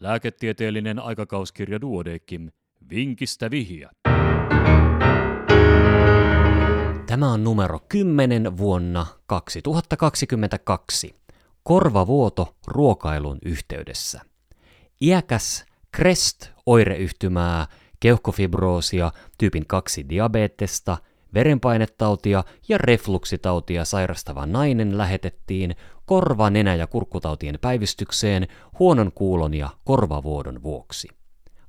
Lääketieteellinen aikakauskirja Duodekim. Vinkistä vihja. Tämä on numero 10 vuonna 2022. Korvavuoto ruokailun yhteydessä. Iäkäs CREST-oireyhtymää, keuhkofibroosia, tyypin 2 diabetesta, verenpainetautia ja refluksitautia sairastava nainen lähetettiin korva-, nenä- ja kurkkutautien päivystykseen huonon kuulon ja korvavuodon vuoksi.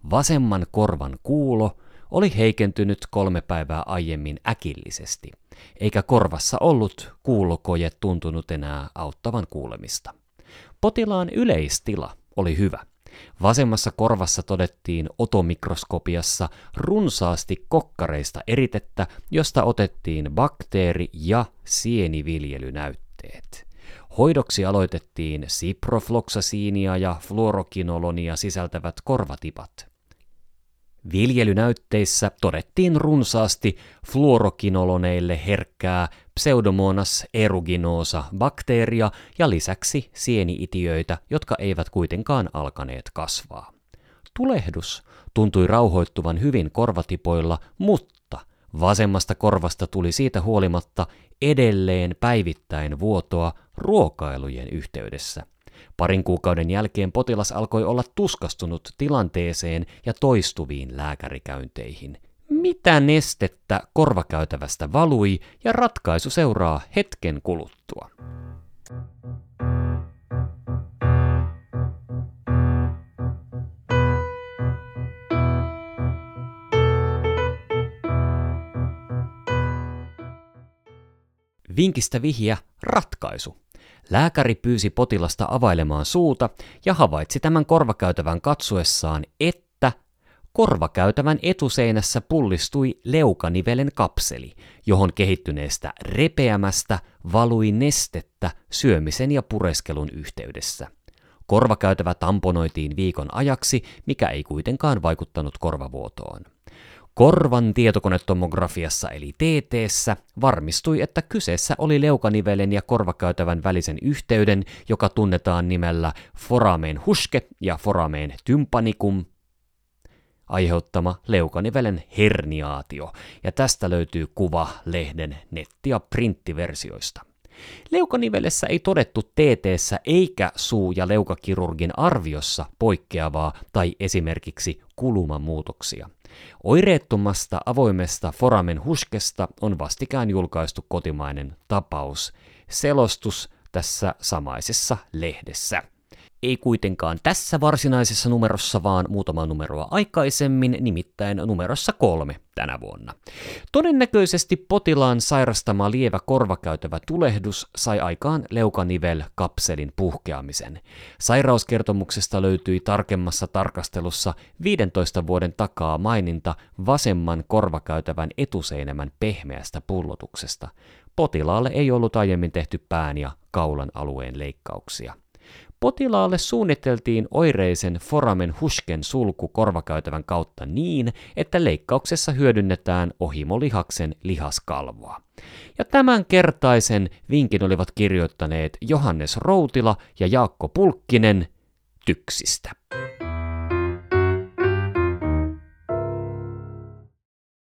Vasemman korvan kuulo oli heikentynyt kolme päivää aiemmin äkillisesti, eikä korvassa ollut kuulokoje tuntunut enää auttavan kuulemista. Potilaan yleistila oli hyvä. Vasemmassa korvassa todettiin otomikroskopiassa runsaasti kokkareista eritettä, josta otettiin bakteeri- ja sieniviljelynäytteet. Hoidoksi aloitettiin siprofloksasiinia ja fluorokinolonia sisältävät korvatipat. Viljelynäytteissä todettiin runsaasti fluorokinoloneille herkkää Pseudomonas eruginosa bakteeria ja lisäksi sieniitiöitä, jotka eivät kuitenkaan alkaneet kasvaa. Tulehdus tuntui rauhoittuvan hyvin korvatipoilla, mutta vasemmasta korvasta tuli siitä huolimatta edelleen päivittäin vuotoa ruokailujen yhteydessä. Parin kuukauden jälkeen potilas alkoi olla tuskastunut tilanteeseen ja toistuviin lääkärikäynteihin. Mitä nestettä korvakäytävästä valui ja ratkaisu seuraa hetken kuluttua. Vinkistä vihja ratkaisu. Lääkäri pyysi potilasta availemaan suuta ja havaitsi tämän korvakäytävän katsoessaan, että korvakäytävän etuseinässä pullistui leukanivelen kapseli, johon kehittyneestä repeämästä valui nestettä syömisen ja pureskelun yhteydessä. Korvakäytävä tamponoitiin viikon ajaksi, mikä ei kuitenkaan vaikuttanut korvavuotoon. Korvan tietokonetomografiassa eli tt varmistui, että kyseessä oli leukanivelen ja korvakäytävän välisen yhteyden, joka tunnetaan nimellä forameen huske ja forameen tympanicum, aiheuttama leukanivelen herniaatio, ja tästä löytyy kuva lehden netti- ja printtiversioista. Leukanivelessä ei todettu tt eikä suu- ja leukakirurgin arviossa poikkeavaa tai esimerkiksi kulumamuutoksia. Oireettomasta avoimesta foramen huskesta on vastikään julkaistu kotimainen tapaus. Selostus tässä samaisessa lehdessä. Ei kuitenkaan tässä varsinaisessa numerossa, vaan muutama numeroa aikaisemmin, nimittäin numerossa kolme tänä vuonna. Todennäköisesti potilaan sairastama lievä korvakäytävä tulehdus sai aikaan leukanivel-kapselin puhkeamisen. Sairauskertomuksesta löytyi tarkemmassa tarkastelussa 15 vuoden takaa maininta vasemman korvakäytävän etuseinämän pehmeästä pullotuksesta. Potilaalle ei ollut aiemmin tehty pään ja kaulan alueen leikkauksia. Potilaalle suunniteltiin oireisen foramen husken sulku korvakäytävän kautta niin, että leikkauksessa hyödynnetään ohimolihaksen lihaskalvoa. Ja tämän kertaisen vinkin olivat kirjoittaneet Johannes Routila ja Jaakko Pulkkinen Tyksistä.